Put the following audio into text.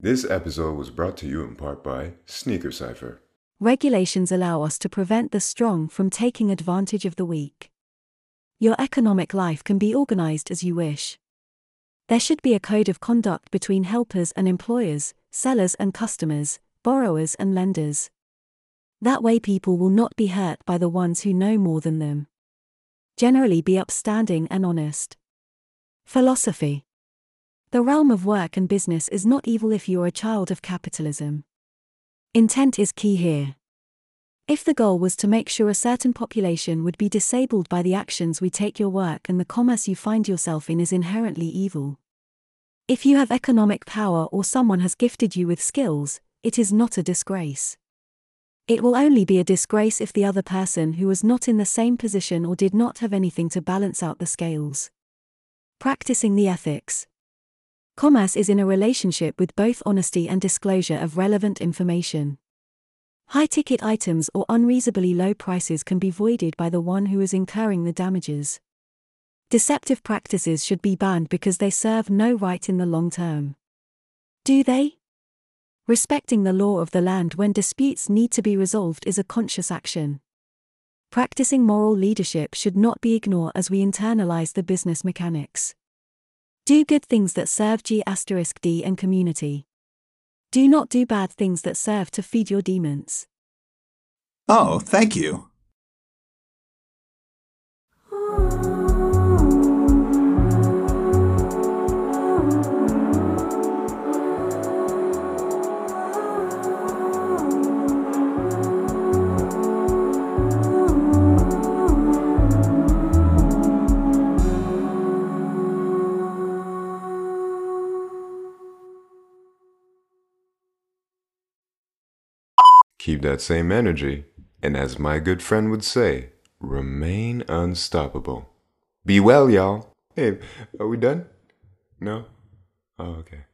This episode was brought to you in part by Sneaker Cypher. Regulations allow us to prevent the strong from taking advantage of the weak. Your economic life can be organized as you wish. There should be a code of conduct between helpers and employers, sellers and customers, borrowers and lenders. That way, people will not be hurt by the ones who know more than them. Generally, be upstanding and honest. Philosophy The realm of work and business is not evil if you're a child of capitalism. Intent is key here. If the goal was to make sure a certain population would be disabled by the actions we take, your work and the commerce you find yourself in is inherently evil. If you have economic power or someone has gifted you with skills, it is not a disgrace. It will only be a disgrace if the other person who was not in the same position or did not have anything to balance out the scales. Practicing the ethics. Commerce is in a relationship with both honesty and disclosure of relevant information. High ticket items or unreasonably low prices can be voided by the one who is incurring the damages. Deceptive practices should be banned because they serve no right in the long term. Do they? Respecting the law of the land when disputes need to be resolved is a conscious action. Practicing moral leadership should not be ignored as we internalize the business mechanics. Do good things that serve G asterisk D and community. Do not do bad things that serve to feed your demons. Oh, thank you. Keep that same energy, and as my good friend would say, remain unstoppable. Be well, y'all. Hey, are we done? No? Oh, okay.